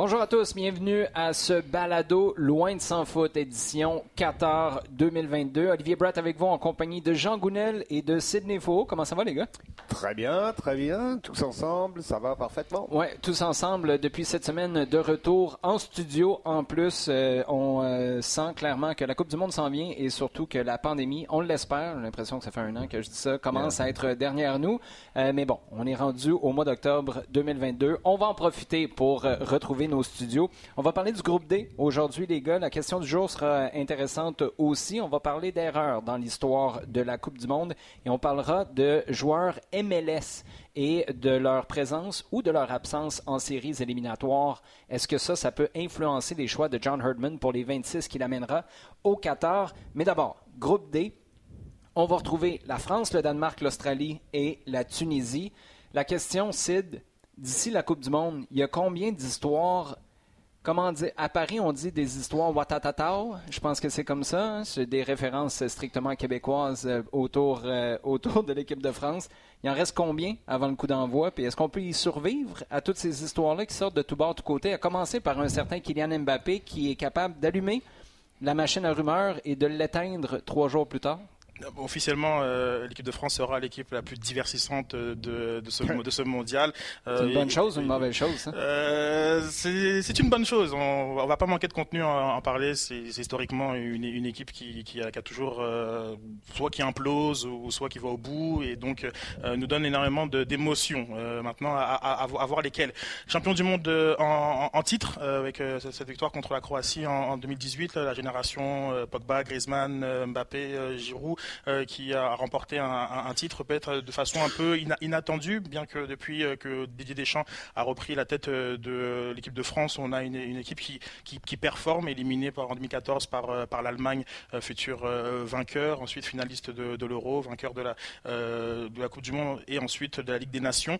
Bonjour à tous, bienvenue à ce balado Loin de sans foot, édition Qatar 2022. Olivier Bratt avec vous en compagnie de Jean Gounel et de Sidney Faux. Comment ça va les gars? Très bien, très bien. Tous ensemble, ça va parfaitement. Oui, tous ensemble depuis cette semaine de retour en studio. En plus, euh, on euh, sent clairement que la Coupe du Monde s'en vient et surtout que la pandémie, on l'espère, j'ai l'impression que ça fait un an que je dis ça, commence à être derrière nous. Euh, mais bon, on est rendu au mois d'octobre 2022. On va en profiter pour retrouver nos studios. On va parler du groupe D aujourd'hui, les gars. La question du jour sera intéressante aussi. On va parler d'erreurs dans l'histoire de la Coupe du Monde et on parlera de joueurs MLS et de leur présence ou de leur absence en séries éliminatoires. Est-ce que ça, ça peut influencer les choix de John Herdman pour les 26 qu'il amènera au Qatar? Mais d'abord, groupe D, on va retrouver la France, le Danemark, l'Australie et la Tunisie. La question, Sid, d'ici la Coupe du Monde, il y a combien d'histoires Comment dire À Paris, on dit des histoires watatatao. Je pense que c'est comme ça. Hein. C'est des références strictement québécoises euh, autour, euh, autour de l'équipe de France. Il en reste combien avant le coup d'envoi? Puis est-ce qu'on peut y survivre à toutes ces histoires-là qui sortent de tout bord, de tout côté? À commencer par un certain Kylian Mbappé qui est capable d'allumer la machine à rumeurs et de l'éteindre trois jours plus tard? Officiellement, euh, l'équipe de France sera l'équipe la plus diversissante de, de, ce, de ce mondial. c'est une bonne chose ou une mauvaise chose hein? euh, C'est une bonne chose. On, ne va pas manquer de contenu à en, parler. C'est historiquement une, une, équipe qui, qui, a, qui, a, toujours euh, soit qui implose ou soit qui va au bout et donc euh, nous donne énormément d'émotions. Euh, maintenant, à, à, à, voir lesquelles. Champion du monde en, en, titre avec cette victoire contre la Croatie en, en 2018, la génération Pogba, Griezmann, Mbappé, Giroud. Euh, qui a remporté un, titre peut-être de façon un peu inattendue, bien que depuis euh, que Didier Deschamps a repris la tête euh, de l'équipe de France, on a une, équipe qui, qui, performe, éliminée par, en 2014 par, par l'Allemagne, futur vainqueur, ensuite finaliste de, l'Euro, vainqueur de la, de la Coupe du Monde et ensuite de la Ligue des Nations.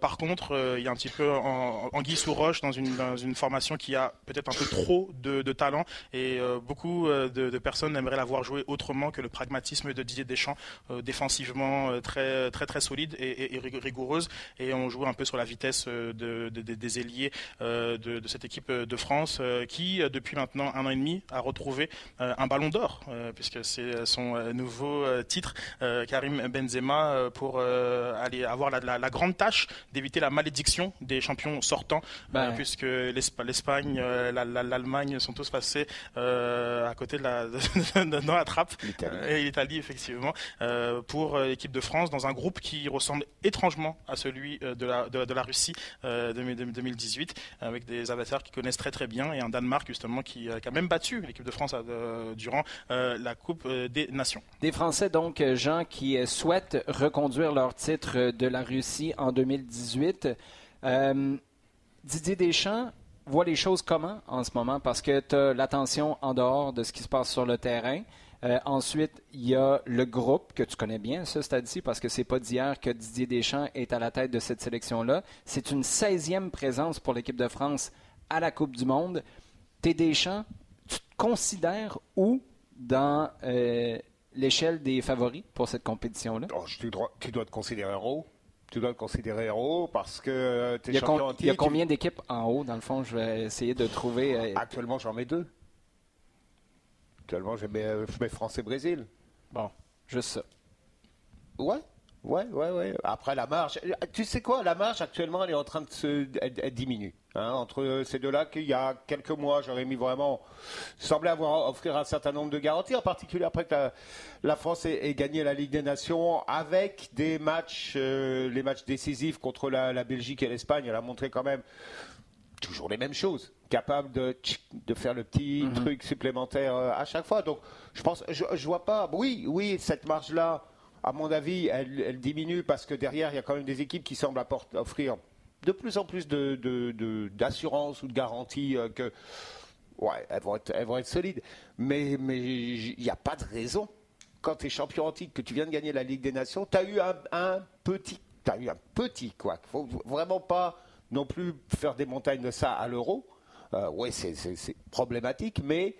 par contre, il y a un petit peu en, sous roche dans une, dans une formation qui a peut-être un peu trop de, talent et beaucoup de, de personnes aimeraient la voir jouer autrement que le pragmatisme de Didier Deschamps, euh, défensivement euh, très très très solide et, rigoureuse. Et on joue un peu sur la vitesse euh, de, des ailiers de, cette équipe de France qui, depuis maintenant un an et demi, a retrouvé un ballon d'or, puisque c'est son nouveau titre, Karim Benzema, pour aller avoir la, grande tâche d'éviter la malédiction des champions sortants, puisque l'Espagne, l'Allemagne sont tous passés à côté de la, dans la trappe. Et effectivement, euh, pour euh, l'équipe de France dans un groupe qui ressemble étrangement à celui euh, de la, de, la Russie de 2018, avec des avatars qui connaissent très très bien et un Danemark justement qui, a même battu l'équipe de France durant la Coupe des Nations. Des Français donc, gens qui souhaitent reconduire leur titre de la Russie en 2018. Didier Deschamps voit les choses comment en ce moment? Parce que tu as l'attention en dehors de ce qui se passe sur le terrain. Euh, ensuite, il y a le groupe que tu connais bien, ça, c'est parce que c'est pas d'hier que Didier Deschamps est à la tête de cette sélection-là. C'est une 16e présence pour l'équipe de France à la Coupe du Monde. T'es Deschamps, tu te considères où dans euh, l'échelle des favoris pour cette compétition-là? Oh, tu, dois, tu dois te considérer héros tu dois te considérer héros parce que tu es champion Il y a combien d'équipes en haut, dans le fond? Je vais essayer de trouver. Euh, Actuellement, j'en mets deux. Actuellement, je mets, France-Brésil. Bon, juste ça. Ouais, ouais, ouais, ouais. Après, la marge. Tu sais quoi, la marge, actuellement, elle est en train de se diminuer. Hein, entre ces deux-là, qu'il y a quelques mois, j'aurais mis vraiment. semblait avoir offrir un certain nombre de garanties, en particulier après que la, France ait, gagné la Ligue des Nations, avec des matchs, euh, les matchs décisifs contre la, la Belgique et l'Espagne. Elle a montré quand même toujours les mêmes choses, capable de, de faire le petit mhm. truc supplémentaire euh, à chaque fois. Donc, je pense, je, je vois pas. Oui, oui, cette marge-là, à mon avis, elle, diminue parce que derrière, il y a quand même des équipes qui semblent offrir de plus en plus d'assurance de, ou de garantie euh, que, ouais, elles vont être, elles vont être solides. Mais mais il n'y a pas de raison. Quand tu es champion antique, que tu viens de gagner la Ligue des Nations, tu as eu un, un petit, tu eu un petit quoi. Faut vraiment pas non plus faire des montagnes de ça à l'euro. Euh, oui, c'est problématique, mais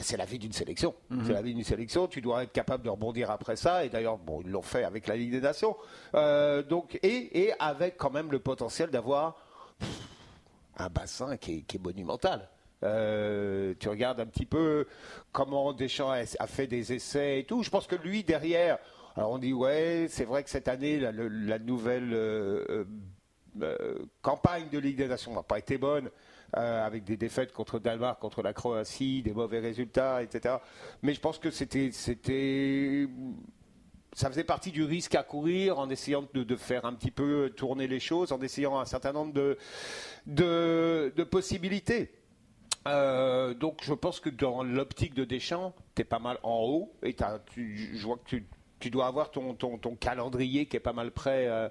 c'est la vie d'une sélection. Mhm. C'est la vie d'une sélection. Tu dois être capable de rebondir après ça. Et d'ailleurs, bon, ils l'ont fait avec la Ligue des Nations. Euh, donc, et, et, avec quand même le potentiel d'avoir un bassin qui est, monumental. tu regardes un petit peu comment Deschamps a, fait des essais et tout. Je pense que lui, derrière, alors on dit, ouais, c'est vrai que cette année, la, nouvelle campagne de Ligue des Nations n'a pas été bonne. Euh, avec des défaites contre Danemark, contre la Croatie, des mauvais résultats, etc. Mais je pense que c'était, c'était, ça faisait partie du risque à courir en essayant de, faire un petit peu tourner les choses, en essayant un certain nombre de, de, possibilités. Euh, donc je pense que dans l'optique de Deschamps, tu es pas mal en haut et je vois que tu, dois avoir ton, ton, calendrier qui est pas mal prêt. Euh,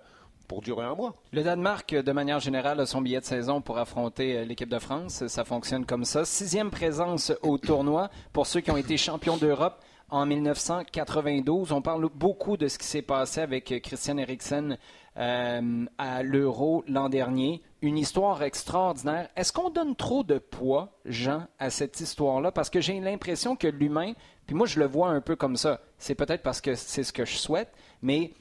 pour durer un mois. Le Danemark, de manière générale, a son billet de saison pour affronter euh, l'équipe de France. Ça fonctionne comme ça. Sixième présence au tournoi pour ceux qui ont été champions d'Europe en 1992. On parle beaucoup de ce qui s'est passé avec Christian Eriksen euh, à l'Euro l'an dernier. Une histoire extraordinaire. Est-ce qu'on donne trop de poids, Jean, à cette histoire-là? Parce que j'ai l'impression que l'humain, puis moi je le vois un peu comme ça, c'est peut-être parce que c'est ce que je souhaite, mais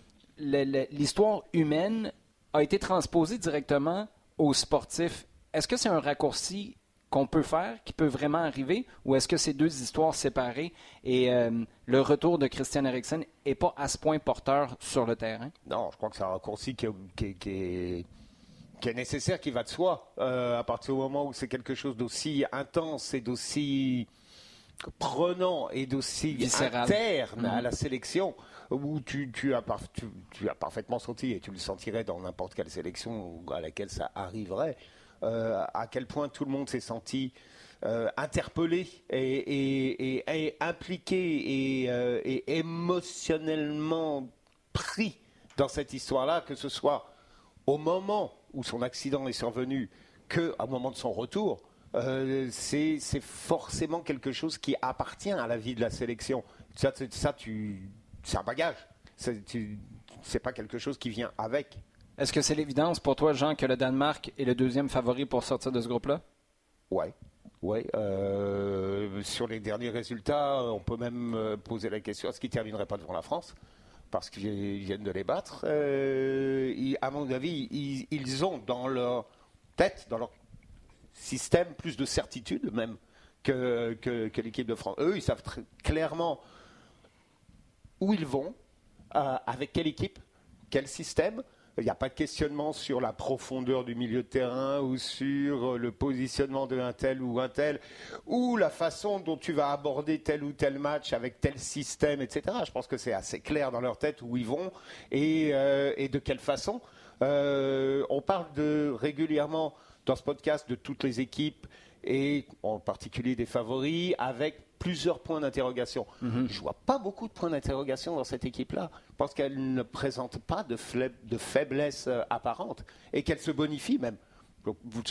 l'histoire humaine a été transposée directement aux sportifs. Est-ce que c'est un raccourci qu'on peut faire, qui peut vraiment arriver, ou est-ce que c'est deux histoires séparées et euh, le retour de Christian Eriksen n'est pas à ce point porteur sur le terrain? Non, je crois que c'est un raccourci qui, est, nécessaire, qui va de soi, euh, à partir du moment où c'est quelque chose d'aussi intense et d'aussi prenant et d'aussi interne à mhm. la sélection où tu, as parfaitement senti, et tu le sentirais dans n'importe quelle sélection à laquelle ça arriverait, euh, à quel point tout le monde s'est senti euh, interpellé et, impliqué euh, et, émotionnellement pris dans cette histoire-là, que ce soit au moment où son accident est survenu, qu'au moment de son retour. c'est forcément quelque chose qui appartient à la vie de la sélection. Ça, ça tu, c'est un bagage. C'est pas quelque chose qui vient avec. Est-ce que c'est l'évidence pour toi, Jean, que le Danemark est le deuxième favori pour sortir de ce groupe-là? Oui. Ouais, euh, sur les derniers résultats, on peut même euh, poser la question est-ce qu'ils ne termineraient pas devant la France? Parce qu'ils viennent de les battre. Euh, à mon avis, ils, ont dans leur tête, dans leur système, plus de certitude même que, que l'équipe de France. Eux, ils savent très clairement où ils vont, euh, avec quelle équipe, quel système. Il n'y a pas de questionnement sur la profondeur du milieu de terrain ou sur le positionnement de un tel ou un tel, ou la façon dont tu vas aborder tel ou tel match avec tel système, etc. Je pense que c'est assez clair dans leur tête où ils vont et, euh, de quelle façon. Euh, on parle régulièrement dans ce podcast de toutes les équipes et en particulier des favoris avec plusieurs points d'interrogation. Mhm. Je ne vois pas beaucoup de points d'interrogation dans cette équipe-là. Je pense qu'elle ne présente pas de, de faiblesse euh, apparente et qu'elle se bonifie même.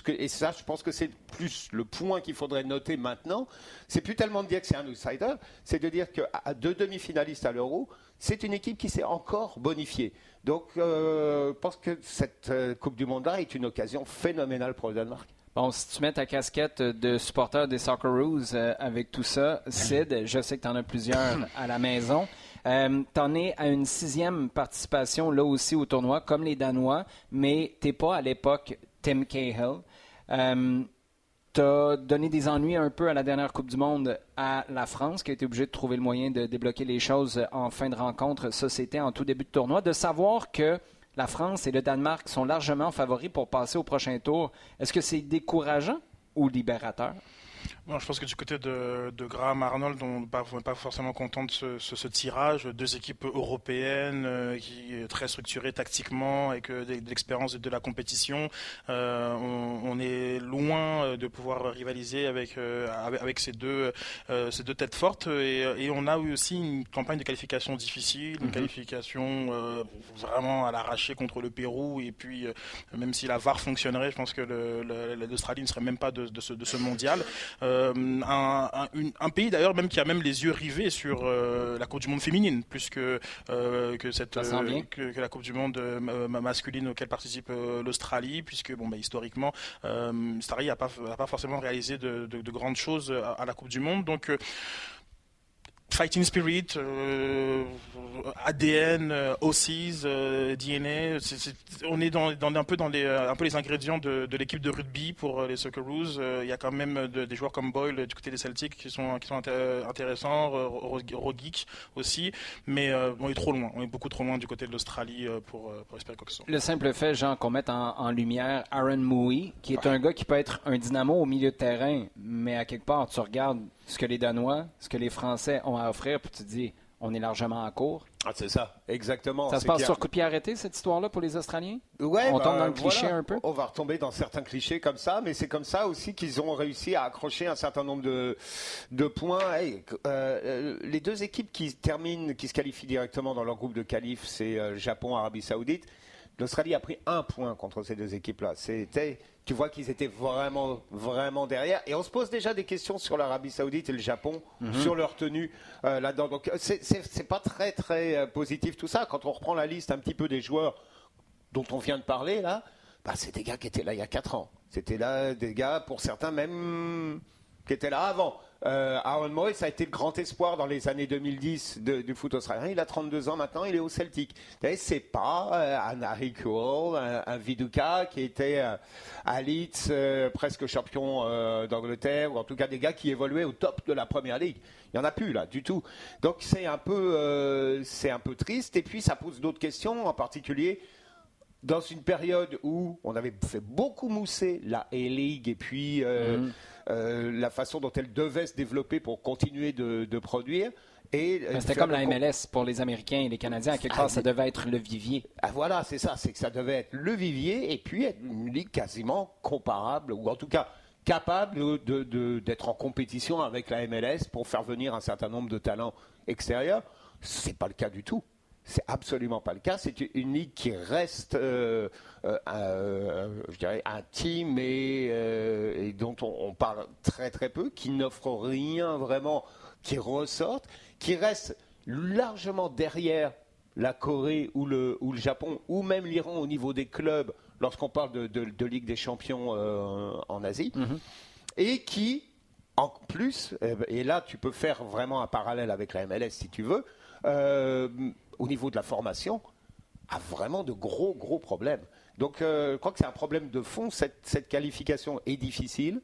Et ça, je pense que c'est plus le point qu'il faudrait noter maintenant. C'est plus tellement de dire que c'est un outsider, c'est de dire que deux demi-finalistes à l'Euro, c'est une équipe qui s'est encore bonifiée. Donc, euh, je pense que cette euh, Coupe du Monde-là est une occasion phénoménale pour le Danemark. Bon, si tu mets ta casquette de supporter des Socceroos euh, avec tout ça, Sid, je sais que tu en as plusieurs à la maison. Euh, tu en es à une sixième participation là aussi au tournoi, comme les Danois, mais tu n'es pas à l'époque Tim Cahill. Euh, tu as donné des ennuis un peu à la dernière Coupe du Monde à la France, qui a été obligée de trouver le moyen de débloquer les choses en fin de rencontre. Ça, c'était en tout début de tournoi. De savoir que la France et le Danemark sont largement favoris pour passer au prochain tour. Est-ce que c'est décourageant ou libérateur? Je pense que du côté de, de Graham Arnold, on n'est pas, pas, forcément content de ce, tirage. Deux équipes européennes euh, qui est très structurées tactiquement et que de, l'expérience de, la compétition. Euh, on, est loin euh, de pouvoir rivaliser avec, avec, ces, deux, ces deux têtes fortes. Et, on a eu aussi une campagne de qualification difficile, une mhm. qualification vraiment à l'arraché contre le Pérou. Et puis, même si la VAR fonctionnerait, je pense que l'Australie ne serait même pas de, ce, de ce mondial. Euh, un, pays d'ailleurs même qui a même les yeux rivés sur euh, la Coupe du Monde féminine, plus que, euh, que, cette, que, la Coupe du Monde masculine auquel participe l'Australie, puisque bon, bah, historiquement, l'Australie n'a pas, pas forcément réalisé de, grandes choses à, la Coupe du Monde. Donc fighting spirit, ADN, OCs, DNA. on est dans, un peu dans les, un peu les ingrédients de, l'équipe de rugby pour les Socceroos. Il y a quand même des joueurs comme Boyle du côté des Celtics qui sont, qui sont intéressants, Rogic aussi, mais on est trop loin. On est beaucoup trop loin du côté de l'Australie pour, pour espérer quoi que ce soit. Le simple fait, Jean, qu'on mette en, lumière Aaron Mouy, qui est un gars qui peut être un dynamo au milieu de terrain, mais à quelque part, tu regardes ce que les Danois, ce que les Français ont à offrir, puis tu te dis, on est largement en cours. Ah, c'est ça, exactement. Ça se passe sur coup de pied arrêté, cette histoire-là, pour les Australiens? Ouais, on tombe bah, dans le cliché un peu? On va retomber dans certains clichés comme ça, mais c'est comme ça aussi qu'ils ont réussi à accrocher un certain nombre de, de points. Euh, les deux équipes qui terminent, qui se qualifient directement dans leur groupe de qualif, c'est euh, Japon, Arabie Saoudite. L'Australie a pris un point contre ces deux équipes-là. C'était, tu vois qu'ils étaient vraiment, vraiment derrière. Et on se pose déjà des questions sur l'Arabie Saoudite et le Japon, mhm. sur leur tenue euh, là-dedans. Donc c'est pas très, très euh, positif tout ça. Quand on reprend la liste un petit peu des joueurs dont on vient de parler là, bah, c'est des gars qui étaient là il y a 4 ans. C'était là des gars, pour certains même, qui étaient là avant. Euh, Aaron Moy, ça a été le grand espoir dans les années 2010 du foot australien. Il a 32 ans maintenant, il est au Celtic. C'est pas euh, un Harry Cole, un, Viduka qui était euh, à Leeds, presque champion d'Angleterre, ou en tout cas des gars qui évoluaient au top de la première ligue. Il n'y en a plus là, du tout. Donc c'est un peu, un peu triste. Et puis ça pose d'autres questions, en particulier dans une période où on avait fait beaucoup mousser la A-League et puis mhm. Euh, la façon dont elle devait se développer pour continuer de, produire. Et c'était comme la MLS pour les Américains et les Canadiens. À quelque part, ça devait être le vivier. Ah, voilà, c'est ça. C'est que ça devait être le vivier et puis être une ligue quasiment comparable, ou en tout cas capable d'être en compétition avec la MLS pour faire venir un certain nombre de talents extérieurs. C'est pas le cas du tout. C'est absolument pas le cas. C'est une ligue qui reste, euh, euh, euh, je dirais, intime et, dont on, parle très très peu, qui n'offre rien vraiment qui ressorte, qui reste largement derrière la Corée ou le, ou le Japon, ou même l'Iran au niveau des clubs, lorsqu'on parle de, Ligue des Champions en Asie, mm-hmm. et qui, en plus, et là tu peux faire vraiment un parallèle avec la MLS si tu veux, au niveau de la formation, a vraiment de gros, gros problèmes. Donc, euh, je crois que c'est un problème de fond. cette, qualification est difficile.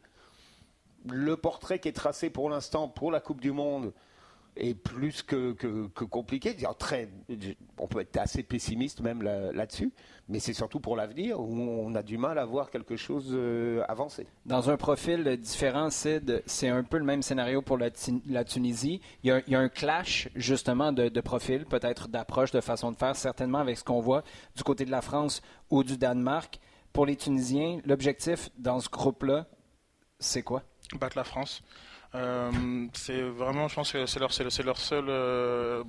Le portrait qui est tracé pour l'instant pour la Coupe du Monde est plus que, compliqué. Très, on peut être assez pessimiste même là-dessus, mais c'est surtout pour l'avenir où on a du mal à voir quelque chose euh, avancer. Dans un profil différent, c'est un peu le même scénario pour la, Tunisie. Il y, a, un clash justement de, de profil, peut-être d'approche, de façon de faire, certainement avec ce qu'on voit du côté de la France ou du Danemark. Pour les Tunisiens, l'objectif dans ce groupe-là, c'est quoi? Battre la France. Euh, c'est vraiment, je pense que c'est leur, leur seul euh,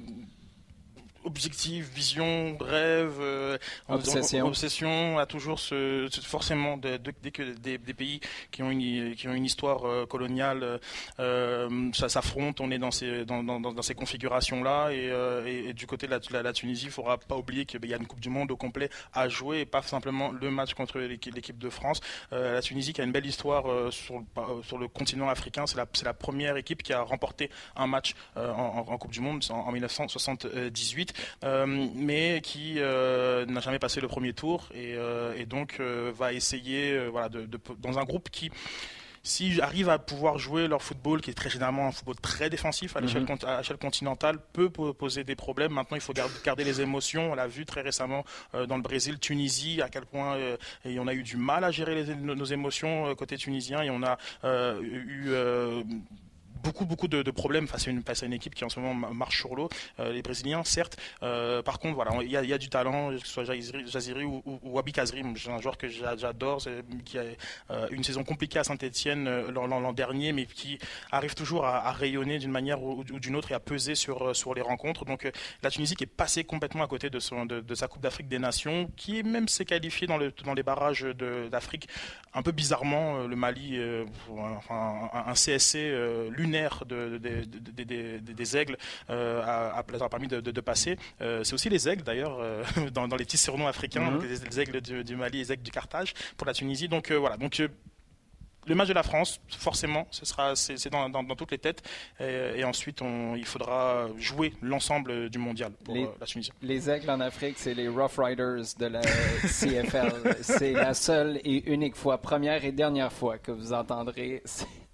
objectif, vision, rêve, euh, obsession. obsession, a toujours ce, forcément dès que des, pays qui ont une, qui ont une histoire euh, coloniale, euh, ça s'affronte, on est dans ces, dans, dans, dans ces configurations-là et, et, du côté de la, la, Tunisie, il ne faudra pas oublier qu'il y a une Coupe du Monde au complet à jouer et pas simplement le match contre l'équipe de France. la Tunisie qui a une belle histoire sur, sur le continent africain, c'est la, la, première équipe qui a remporté un match en, en, Coupe du Monde en, en 1978. Euh, mais qui euh, n'a jamais passé le premier tour et, euh, donc va essayer, voilà, de, dans un groupe qui s'ils arrivent à pouvoir jouer leur football, qui est très généralement un football très défensif à l'échelle mhm. continentale, peut poser des problèmes. Maintenant, il faut garder, les émotions. On l'a vu très récemment dans le Brésil, Tunisie, à quel point et on a eu du mal à gérer nos, émotions côté tunisien et on a eu beaucoup, beaucoup de, problèmes face à, une, équipe qui en ce moment marche sur l'eau. Euh, les Brésiliens, certes. Euh, par contre, voilà, il y, a du talent, que ce soit Jaziri, ou, ou, Wabi Kazri. C'est un joueur que j'adore, qui a euh, une saison compliquée à Saint-Etienne l'an dernier, mais qui arrive toujours à, rayonner d'une manière ou, d'une autre et à peser sur, les rencontres. Donc la Tunisie qui est passée complètement à côté de, sa Coupe d'Afrique des Nations, qui même s'est qualifiée dans, le, dans les barrages d'Afrique un peu bizarrement. Le Mali, enfin, un, CSC lunaire de, des aigles euh, a, permis de, passer. Euh, c'est aussi les aigles d'ailleurs euh, dans, les petits surnoms africains, mhm. les, aigles du, Mali, les aigles du Carthage pour la Tunisie. Donc voilà. Donc le match de la France, forcément, ce sera, c'est dans, dans, toutes les têtes. Et, ensuite, on, il faudra jouer l'ensemble du mondial pour les, euh, la Tunisie. Les aigles en Afrique, c'est les Rough Riders de la CFL. c'est la seule et unique fois, première et dernière fois que vous entendrez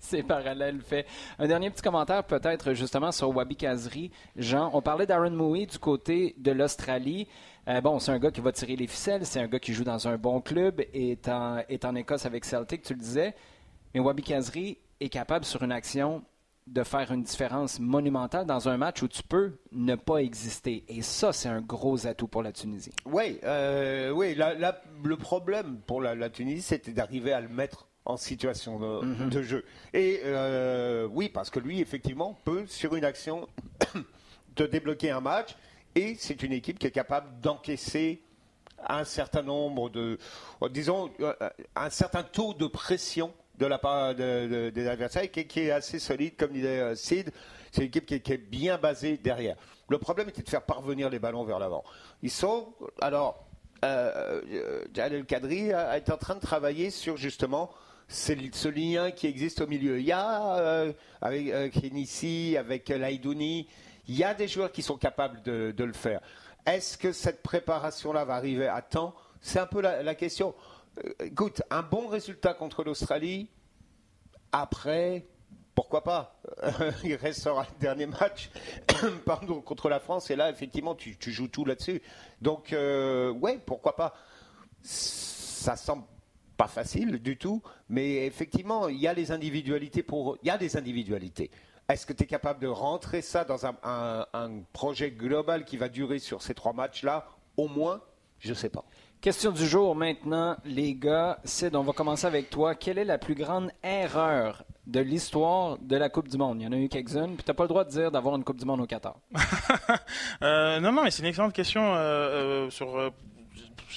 ces parallèles faits. Un dernier petit commentaire peut-être justement sur Wabi Kazri. Jean, on parlait d'Aaron Mouy du côté de l'Australie. Euh, bon, c'est un gars qui va tirer les ficelles, c'est un gars qui joue dans un bon club, est en, est en Écosse avec Celtic, tu le disais. Mais Wabi Kazri est capable sur une action de faire une différence monumentale dans un match où tu peux ne pas exister. Et ça, c'est un gros atout pour la Tunisie. Oui, euh, oui le problème pour la, Tunisie, c'était d'arriver à le mettre en situation de, mhm. jeu. Et euh, oui, parce que lui, effectivement, peut, sur une action, te débloquer un match. Et c'est une équipe qui est capable d'encaisser un certain nombre de, disons, euh, un certain taux de pression de la part des adversaires qui, qui, est assez solide, comme disait euh, Sid. C'est une équipe qui, est bien basée derrière. Le problème était de faire parvenir les ballons vers l'avant. Ils sont. Alors, euh, euh El Kadri est en train de travailler sur justement ce lien qui existe au milieu. Il y a, euh, avec euh, avec Laïdouni, il y a des joueurs qui sont capables de, le faire. Est-ce que cette préparation-là va arriver à temps? C'est un peu la question. Euh, écoute, un bon résultat contre l'Australie, après, pourquoi pas? Il restera le dernier match pardon, contre la France, et là, effectivement, tu, joues tout là-dessus. Donc, euh, ouais, pourquoi pas? Ça semble pas facile du tout, mais effectivement, il y a les individualités pour. Il y a des individualités. Est-ce que tu es capable de rentrer ça dans un, un projet global qui va durer sur ces trois matchs-là, au moins? Je ne sais pas. Question du jour maintenant, les gars. Sid, on va commencer avec toi. Quelle est la plus grande erreur de l'histoire de la Coupe du Monde? Il y en a eu quelques-unes, puis tu n'as pas le droit de dire d'avoir une Coupe du Monde au Qatar. Euh, non, non, mais c'est une excellente question euh, euh, sur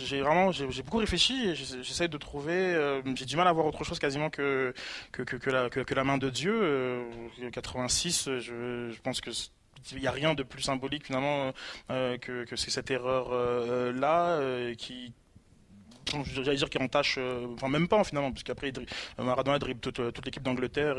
j'ai vraiment j'ai beaucoup réfléchi et j'essaie de trouver j'ai du mal à voir autre chose quasiment que que, que, la, que, la, main de Dieu 86 je, je pense que il n'y a rien de plus symbolique finalement euh, que, c'est cette erreur euh, là euh, qui j'allais dire qui entache, enfin même pas finalement, puisqu'après Maradona dribble toute, l'équipe d'Angleterre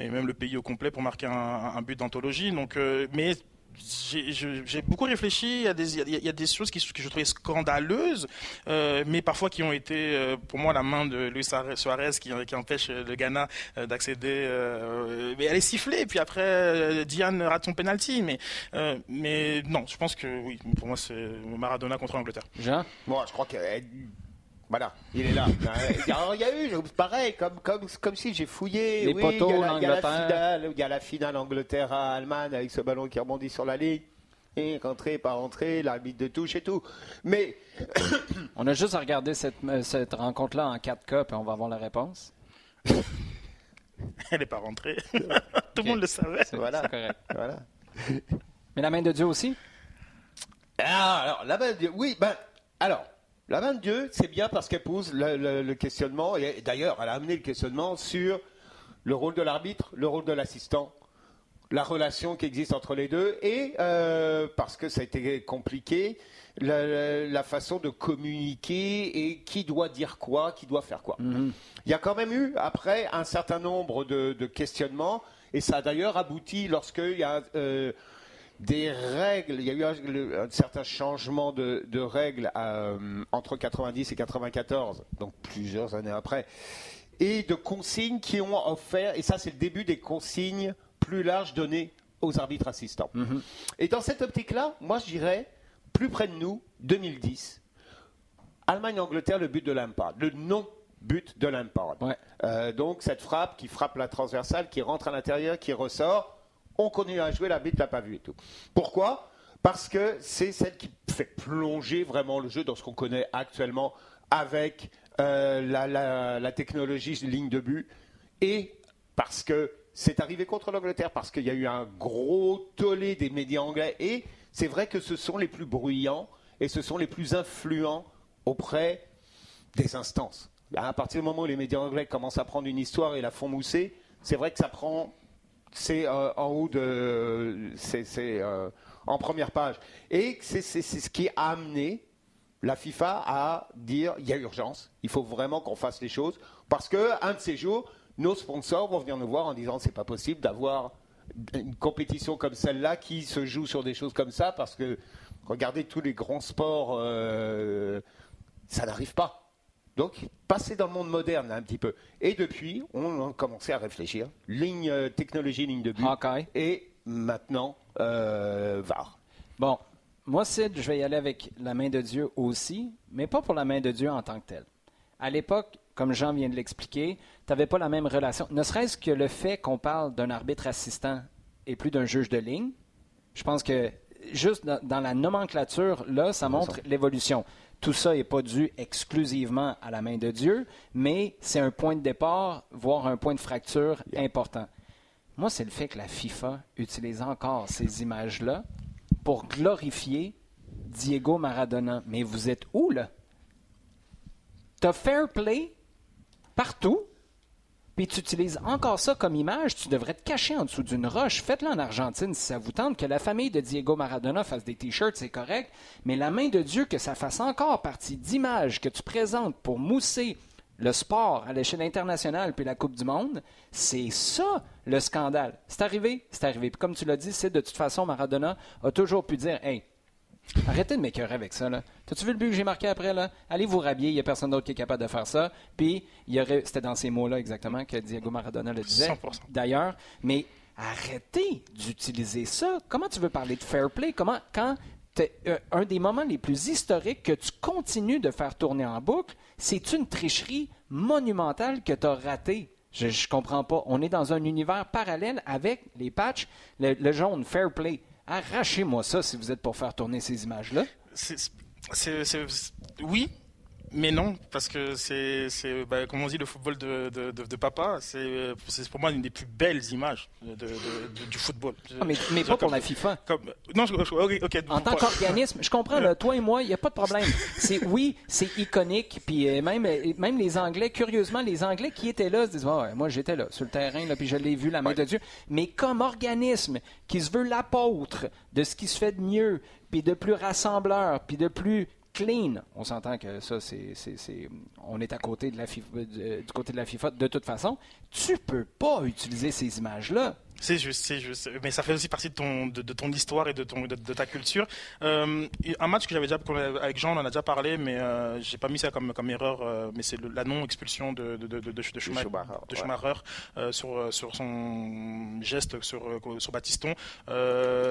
et, même le pays au complet pour marquer un, un but d'anthologie. Donc, mais j'ai beaucoup réfléchi. Il y a des, il y a des choses qui, que je trouvais scandaleuses, euh, mais parfois qui ont été, euh, pour moi, la main de Luis Suarez qui, qui empêche le Ghana euh, d'accéder. mais elle est sifflée, et puis après, Diane rate son penalty. Mais, mais non, je pense que oui, pour moi, c'est Maradona contre l'Angleterre. Jean? Moi, je crois que voilà, il est là. il y a eu, pareil, comme, comme, comme si j'ai fouillé. Les poteaux, il y, a la, finale, il y a la finale Angleterre à Allemagne avec ce ballon qui rebondit sur la ligne. Et rentré, pas rentré, l'arbitre de touche et tout. Mais. on a juste à regarder cette, cette rencontre-là en 4K et on va avoir la réponse. Elle n'est pas rentrée. Tout le monde le savait. Voilà. correct. Voilà. Mais la main de Dieu aussi? Ah, alors, la main de Dieu, oui, ben, alors, la main de Dieu, c'est bien parce qu'elle pose le, questionnement, et d'ailleurs, elle a amené le questionnement sur le rôle de l'arbitre, le rôle de l'assistant, la relation qui existe entre les deux, et euh, parce que ça a été compliqué, la, façon de communiquer et qui doit dire quoi, qui doit faire quoi. Mm-hmm. Il y a quand même eu, après, un certain nombre de, questionnements, et ça a d'ailleurs abouti lorsqu'il y a... Euh, des règles, il y a eu un, certain changement de, règles euh, entre 90 et 94, donc plusieurs années après, et de consignes qui ont offert, et ça c'est le début des consignes plus larges données aux arbitres assistants. Mm-hmm. Et dans cette optique-là, moi je dirais, plus près de nous, 2010, Allemagne-Angleterre, le but de Lampard, le non but de Lampard. Euh, donc cette frappe qui frappe la transversale, qui rentre à l'intérieur, qui ressort, on continue à jouer, l'arbitre l'a pas vu et tout. Pourquoi? Parce que c'est celle qui fait plonger vraiment le jeu dans ce qu'on connaît actuellement avec euh, la, technologie ligne de but et parce que c'est arrivé contre l'Angleterre, parce qu'il y a eu un gros tollé des médias anglais et c'est vrai que ce sont les plus bruyants et ce sont les plus influents auprès des instances. À partir du moment où les médias anglais commencent à prendre une histoire et la font mousser, c'est vrai que ça prend c'est euh, en haut de. C'est euh, en première page. Et c'est ce qui a amené la FIFA à dire il y a urgence, il faut vraiment qu'on fasse les choses, parce qu'un de ces jours, nos sponsors vont venir nous voir en disant c'est pas possible d'avoir une compétition comme celle-là qui se joue sur des choses comme ça parce que regardez tous les grands sports, euh, ça n'arrive pas. Donc, passer dans le monde moderne un petit peu. Et depuis, on a commencé à réfléchir. Ligne euh, technologie, ligne de but. Hawkeye. Et maintenant, euh, VAR. Bon, moi, Sid, je vais y aller avec la main de Dieu aussi, mais pas pour la main de Dieu en tant que telle. À l'époque, comme Jean vient de l'expliquer, tu n'avais pas la même relation. Ne serait-ce que le fait qu'on parle d'un arbitre assistant et plus d'un juge de ligne, je pense que juste dans, dans la nomenclature, là, ça montre l'évolution. Tout ça n'est pas dû exclusivement à la main de Dieu, mais c'est un point de départ, voire un point de fracture important. Moi, c'est le fait que la FIFA utilise encore ces images-là pour glorifier Diego Maradona. Mais vous êtes où, là? T'as fair play partout, puis tu utilises encore ça comme image, tu devrais te cacher en dessous d'une roche. Faites-le en Argentine si ça vous tente. Que la famille de Diego Maradona fasse des t-shirts, c'est correct. Mais la main de Dieu, que ça fasse encore partie d'images que tu présentes pour mousser le sport à l'échelle internationale puis la Coupe du Monde, c'est ça le scandale. C'est arrivé, c'est arrivé. Puis comme tu l'as dit, c'est de toute façon, Maradona a toujours pu dire Hey, Arrêtez de m'écœurer avec ça. Là. T'as-tu vu le but que j'ai marqué après? Là? Allez vous rhabiller, il n'y a personne d'autre qui est capable de faire ça. Puis, il y aurait... c'était dans ces mots-là exactement que Diego Maradona le disait. 100%. D'ailleurs, mais arrêtez d'utiliser ça. Comment tu veux parler de fair play? Comment, quand euh, un des moments les plus historiques que tu continues de faire tourner en boucle, c'est une tricherie monumentale que tu as ratée. Je, je comprends pas. On est dans un univers parallèle avec les patchs, le, le jaune fair play. Arrachez-moi ça si vous êtes pour faire tourner ces images-là. C'est- oui, mais non, parce que c'est, c'est bah, comme on dit, le football de, de, de- de papa, c'est, c'est pour moi une des plus belles images du football. Ah, mais, mais pas pour la FIFA. Comme, non, je- je- ok, ok, En tant qu'organisme, je comprends, là, toi et moi, il n'y a pas de problème. C'est Oui, c'est iconique, puis euh, même, euh, même les Anglais, curieusement, les Anglais qui étaient là se disent Ah ouais, Moi, j'étais là, sur le terrain, là, puis je l'ai vu, la main de Dieu. Mais comme organisme qui se veut l'apôtre de ce qui se fait de mieux, puis de plus rassembleur, puis de plus clean, on s'entend que ça, c'est, on est à côté de la FIFA, du, du côté de la FIFA de toute façon. Tu peux pas utiliser ces images-là. C'est juste, c'est juste. Mais ça fait aussi partie de ton, de, de ton histoire et de, ton, de, de ta culture. Euh, un match que j'avais déjà, avec Jean, on en a déjà parlé, mais euh, j'ai pas mis ça comme, comme erreur, euh, mais c'est la non-expulsion de, de, Schumacher, ouais. Sur, sur son geste sur, euh, sur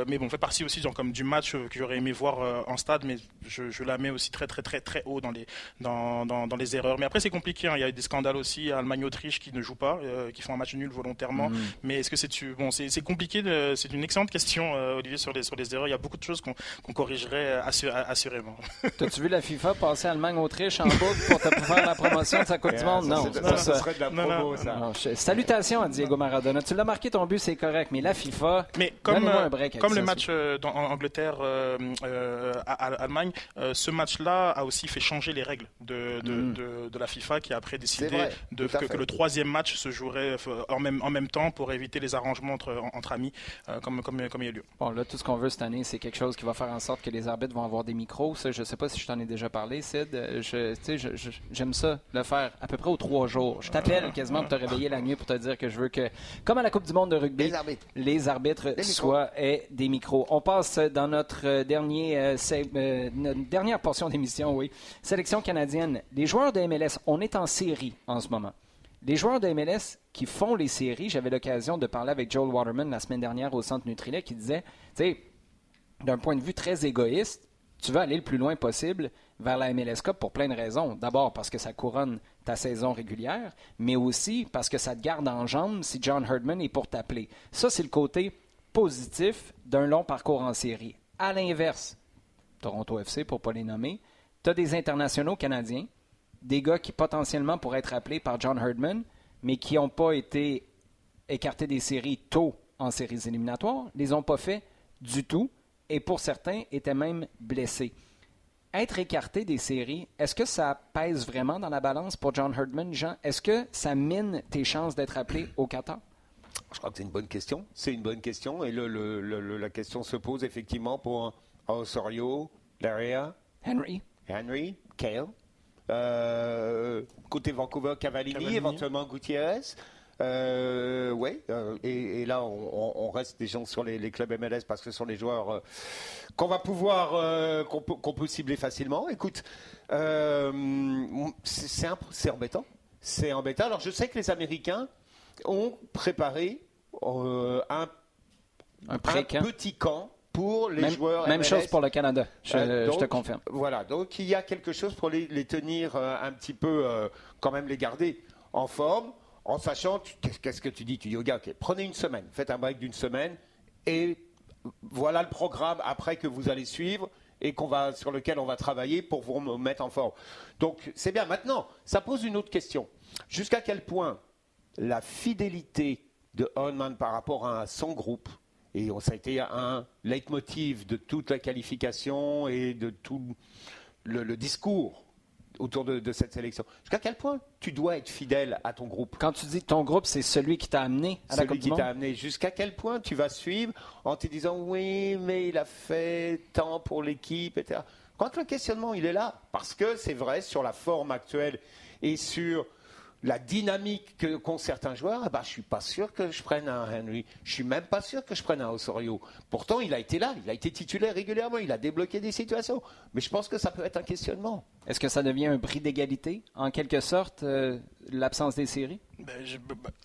mais bon, fait partie aussi genre, comme du match que j'aurais aimé voir en stade, mais je, je la mets aussi très, très, très, très haut dans les, dans, dans, dans les erreurs. Mais après, c'est compliqué. hein. Il y a eu des scandales aussi. Allemagne-Autriche qui ne joue pas, qui font un match nul volontairement. Mais est-ce que c'est tu bon, c'est compliqué. C'est une excellente question, euh, Olivier, sur les sur les erreurs. Il y a beaucoup de choses qu'on corrigerait euh, assu- assurément. T'as-tu vu la FIFA passer Allemagne-Autriche en boucle pour te faire la promotion de sa Coupe du Monde? Ça, Non, c'est- c'est ça, pas ça ça. serait de la Non, promo, non, ça. Non, je- Salutations à Diego Maradona. Tu l'as marqué ton but, c'est correct, mais la FIFA, Mais comme, Donne-moi un euh, break comme le match euh, dans, en Angleterre, euh, euh, à, à Allemagne, euh, ce match-là a aussi fait changer les règles de, de, Mm. de, de la FIFA qui a après décidé vrai, de, que, le troisième match se jouerait euh, en même, en même temps pour éviter les arrangements entre, entre amis, euh, comme, comme, comme il y a lieu. bon là, tout ce qu'on veut cette année, c'est quelque chose qui va faire en sorte que les arbitres vont avoir des micros. Ça, je sais pas si je t'en ai déjà parlé, Sid. Euh, j'aime ça, le faire à peu près aux trois jours. Je t'appelle quasiment pour te réveiller la nuit pour te dire que je veux que, comme à la Coupe du Monde de rugby, Les arbitres. les arbitres micros. soient aient des micros. On passe dans notre dernier, euh, notre dernière portion d'émission, oui. Sélection canadienne. Les joueurs de MLS, on est en série en ce moment. Les joueurs de MLS qui font les séries, j'avais l'occasion de parler avec Joel Waterman la semaine dernière au Centre Nutrilait qui disait, tu sais, d'un point de vue très égoïste, tu veux aller le plus loin possible vers la MLS Cup pour plein de raisons. D'abord parce que ça couronne ta saison régulière, mais aussi parce que ça te garde en jambes si John Herdman est pour t'appeler. Ça, c'est le côté positif d'un long parcours en série. À l'inverse, Toronto FC, pour ne pas les nommer, tu as des internationaux canadiens, des gars qui potentiellement pourraient être appelés par John Herdman, mais qui n'ont pas été écartés des séries tôt en séries éliminatoires, les ont pas fait du tout, et pour certains étaient même blessés. Être écarté des séries, est-ce que ça pèse vraiment dans la balance pour John Herdman, Jean? Est-ce que ça mine tes chances d'être appelé au Qatar? Je crois que c'est une bonne question. C'est une bonne question. Et le- le- le- le- la question se pose effectivement pour Osorio, Laria, Henry? Henry, Kale. Euh, côté Vancouver, Cavallini, Cavallini. éventuellement Gutiérrez. Euh, oui, euh, et, là, on, reste des gens sur les, clubs MLS parce que ce sont les joueurs euh, qu'on va pouvoir, qu'on peut, cibler facilement. Écoute, c'est embêtant. C'est embêtant. Alors, je sais que les Américains ont préparé un, petit camp pour les joueurs. Même chose pour le Canada, je, te confirme. Voilà, donc il y a quelque chose pour les, les tenir un petit peu, quand même les garder en forme en sachant, qu'est-ce que tu dis, tu dis yoga, ok, prenez une semaine, faites un break d'une semaine, et voilà le programme après que vous allez suivre et qu'on va, sur lequel on va travailler pour vous mettre en forme. Donc c'est bien. Maintenant, ça pose une autre question. Jusqu'à quel point la fidélité de Honman par rapport à son groupe, et ça a été un leitmotiv de toute la qualification et de tout le discours autour de, cette sélection. Jusqu'à quel point tu dois être fidèle à ton groupe Quand tu dis ton groupe, c'est celui qui t'a amené à la Coupe qui t'a amené. Jusqu'à quel point tu vas suivre en te disant oui, mais il a fait tant pour l'équipe, etc. Quand le questionnement il est là, parce que c'est vrai sur la forme actuelle et sur la dynamique qu'ont certains joueurs, eh ben, je suis pas sûr que je prenne un Henry. Je suis même pas sûr que je prenne un Osorio. Pourtant, il a été là, il a été titulaire régulièrement, il a débloqué des situations. Mais je pense que ça peut être un questionnement. Est-ce que ça devient un prix d'égalité, en quelque sorte, euh, l'absence des séries? Ben,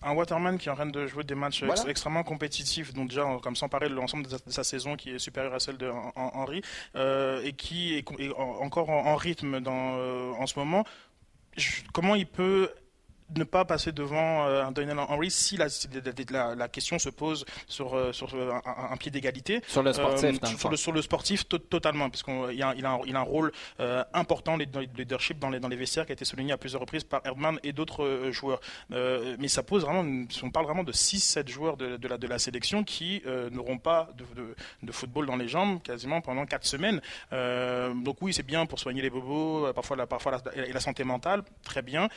Un Waterman qui est en train de jouer des matchs extrêmement compétitifs, donc déjà comme sans parler de l'ensemble de, sa saison qui est supérieure à celle de Henry, euh, et qui est, encore en, rythme dans, euh, en ce moment. comment il peut ne pas passer devant euh, un Daniel Henry si la, la, question se pose sur, euh, sur euh, un, pied d'égalité. Sur le sportif, sur, le, sur le sportif totalement, parce qu'il il a, il a, un rôle important dans le leadership dans les, dans les vestiaires qui a été souligné à plusieurs reprises par Erdmann et d'autres joueurs. mais ça pose vraiment, on parle vraiment de 6-7 joueurs de, de, la, de la sélection qui n'auront pas de, de, football dans les jambes quasiment pendant 4 semaines. donc oui, c'est bien pour soigner les bobos, parfois, la, parfois la, et la santé mentale, très bien.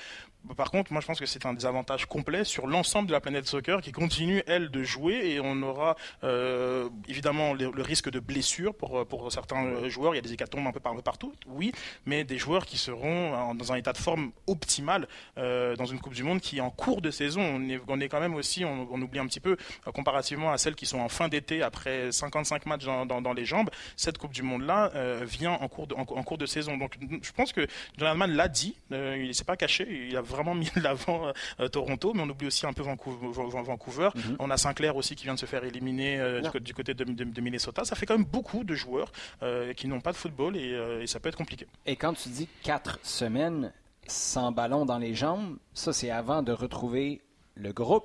Par contre, moi je pense que c'est un désavantage complet sur l'ensemble de la planète soccer qui continue, elle, de jouer et on aura euh, évidemment le, risque de blessure pour, pour certains euh, joueurs. Il y a des hécatombes un peu, partout, oui, mais des joueurs qui seront dans un état de forme optimal euh, dans une Coupe du Monde qui est en cours de saison. On est, quand même aussi, on, oublie un petit peu, comparativement à celles qui sont en fin d'été après 55 matchs dans, les jambes, cette Coupe du Monde-là vient en cours, de, saison. Donc je pense que Jonathan l'a dit, il ne s'est pas caché, il a vraiment mis l'avant euh, Toronto, mais on oublie aussi un peu Vancouver. Mhm. On a Sinclair aussi qui vient de se faire éliminer euh, du, côté de, Minnesota. Ça fait quand même beaucoup de joueurs euh, qui n'ont pas de football et, ça peut être compliqué. Et quand tu dis quatre semaines sans ballon dans les jambes, ça c'est avant de retrouver le groupe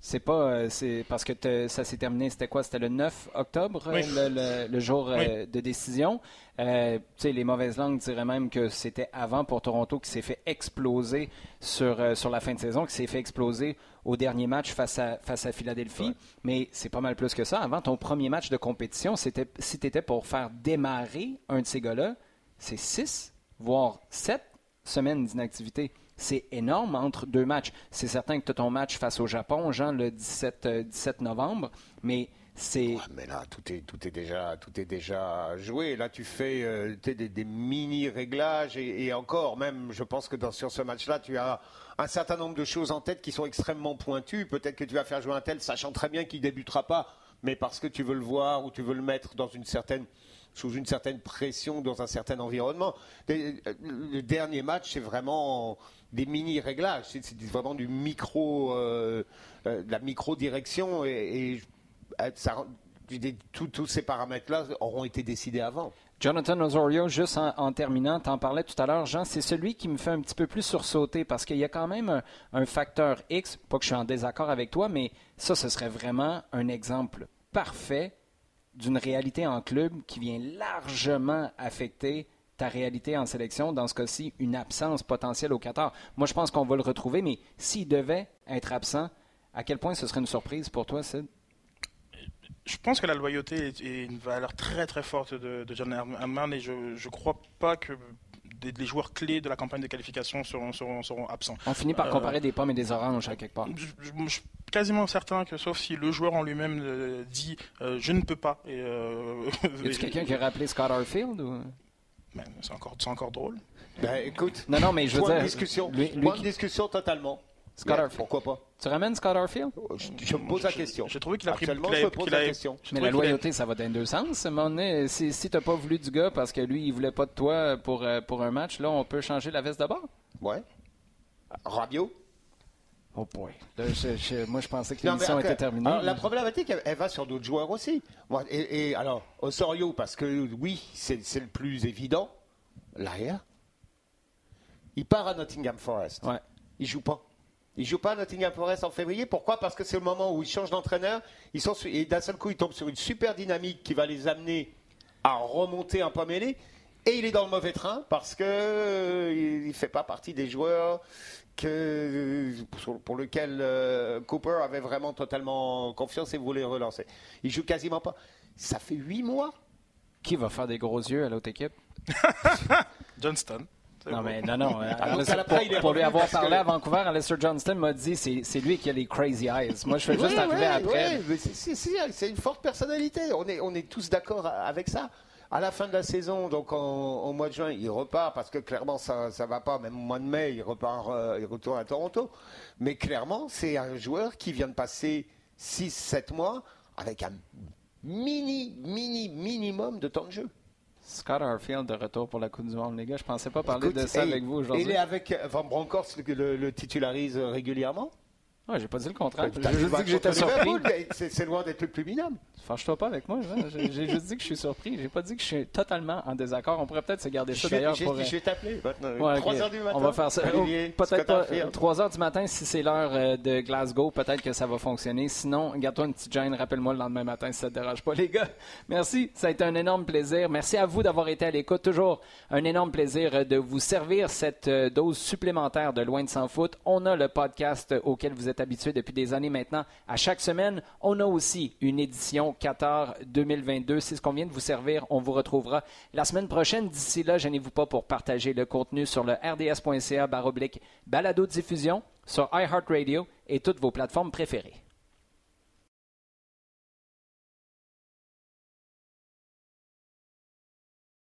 c'est pas, c'est parce que ça s'est terminé. C'était quoi? C'était le 9 octobre, le, jour de décision. Euh, les mauvaises langues diraient même que c'était avant pour Toronto qui s'est fait exploser sur, euh, sur la fin de saison, qui s'est fait exploser au dernier match face à, face à Philadelphie. Mais c'est pas mal plus que ça. Avant, ton premier match de compétition, c'était, si tu étais pour faire démarrer un de ces gars-là, c'est six, voire sept semaines d'inactivité. C'est énorme entre deux matchs. C'est certain que tu as ton match face au Japon, Jean, le 17, 17 euh, novembre, mais mais là, tout est, tout est déjà, tout est déjà joué. Là, tu fais euh, des, mini réglages et, encore, même, je pense que dans, sur ce match-là, tu as un certain nombre de choses en tête qui sont extrêmement pointues. Peut-être que tu vas faire jouer un tel, sachant très bien qu'il débutera pas, mais parce que tu veux le voir ou tu veux le mettre sous une certaine pression dans un certain environnement. Le dernier match, c'est vraiment des mini réglages, c'est vraiment du micro, euh, euh, de la micro direction et, euh, tous ces paramètres-là auront été décidés avant. Jonathan Osorio, juste en, terminant, tu en parlais tout à l'heure, Jean, c'est celui qui me fait un petit peu plus sursauter parce qu'il y a quand même un, facteur X, pas que je suis en désaccord avec toi, mais ça, ce serait vraiment un exemple parfait d'une réalité en club qui vient largement affecter ta réalité en sélection, dans ce cas-ci, une absence potentielle au Qatar. Moi, je pense qu'on va le retrouver, mais s'il devait être absent, à quel point ce serait une surprise pour toi, Sid? je pense que la loyauté est, une valeur très très forte de, John Herman et je ne crois pas que des, joueurs clés de la campagne de qualification seront, seront, absents. On finit par euh, comparer des pommes et des oranges à quelque part. Je, suis quasiment certain que sauf si le joueur en lui-même euh, dit euh, je ne peux pas. Et, y a quelqu'un qui a rappelé Scott Arfield ou... c'est encore, encore drôle. Ben, écoute, non, non, mais je veux dire, discussion, discussion totalement. Scott Yeah, Arfield. Pourquoi pas? Tu ramènes Scott Arfield? Je, je me pose la question. J'ai trouvé qu'il a pris Actuellement, qu'il a- je me pose la question. Mais la a- loyauté, ça va dans les deux sens. Donné, si, si tu n'as pas voulu du gars parce que lui, il voulait pas de toi pour, euh, pour un match, là, on peut changer la veste de bord. Ouais. Rabio Oh boy. Là, je- je- moi, je pensais que l'émission était terminée. Alors, la problématique, elle, elle va sur d'autres joueurs aussi. Et, et alors, Osorio, parce que oui, c'est le plus évident. L'arrière. Il part à Nottingham Forest. Ouais. Il joue pas. Il joue pas à Nottingham Forest en février. Pourquoi? Parce que c'est le moment où ils changent d'entraîneur. Ils sont su- et d'un seul coup, ils tombent sur une super dynamique qui va les amener à remonter un pas mêlé. Et il est dans le mauvais train parce que euh, il fait pas partie des joueurs que pour, pour lequel euh, Cooper avait vraiment totalement confiance et voulait relancer. Il joue quasiment pas. Ça fait huit mois. Qui va faire des gros yeux à l'autre équipe? Johnston. Non, bon. mais non, non. euh, Alistair- est pour, pour lui avoir que- parlé à Vancouver, Alistair Johnston m'a dit c'est c'est lui qui a les crazy eyes. Moi, je fais juste Ouais, arriver ouais, après. mais c'est- c'est- c'est c'est une forte personnalité. On est, on est tous d'accord avec ça. À la fin de la saison, donc en- au mois de juin, il repart parce que clairement ça ça va pas. Même au mois de mai, il repart, euh, il retourne à Toronto. Mais clairement, c'est un joueur qui vient de passer 6-7 mois avec un mini, mini, minimum de temps de jeu. Scott Arfield de retour pour la Coupe du Monde, les gars. Je pensais pas parler Écoute, de ça hey, avec vous aujourd'hui. Il est avec euh, Van Bronckhorst le titularise régulièrement. Ouais, j'ai pas dit le contraire. J'ai juste dit que j'étais surpris. C'est loin d'être le plus minable. Fâche-toi pas avec moi. J'ai juste dit que je suis surpris. J'ai pas dit que je suis totalement en désaccord. On pourrait peut-être se garder ça d'ailleurs je- pour. je vais t'appeler maintenant. Ouais, 3 ok. heures du matin. On va faire ça. Peut-être pas Arfield. 3 heures du matin si c'est l'heure euh, de Glasgow. Peut-être que ça va fonctionner. Sinon, garde-toi une petite gêne. Rappelle-moi le lendemain matin si ça te dérange pas, les gars. Merci. Ça a été un énorme plaisir. Merci à vous d'avoir été à l'écoute. Toujours un énorme plaisir euh, de vous servir cette euh, dose supplémentaire de Loin de s'en foot. On a le podcast auquel vous êtes habitués depuis des années maintenant. À chaque semaine, on a aussi une édition Qatar 2022. C'est ce qu'on vient de vous servir. On vous retrouvera la semaine prochaine. D'ici là, gênez-vous pas pour partager le contenu sur le rds.ca baroblique balado diffusion sur iHeartRadio et toutes vos plateformes préférées.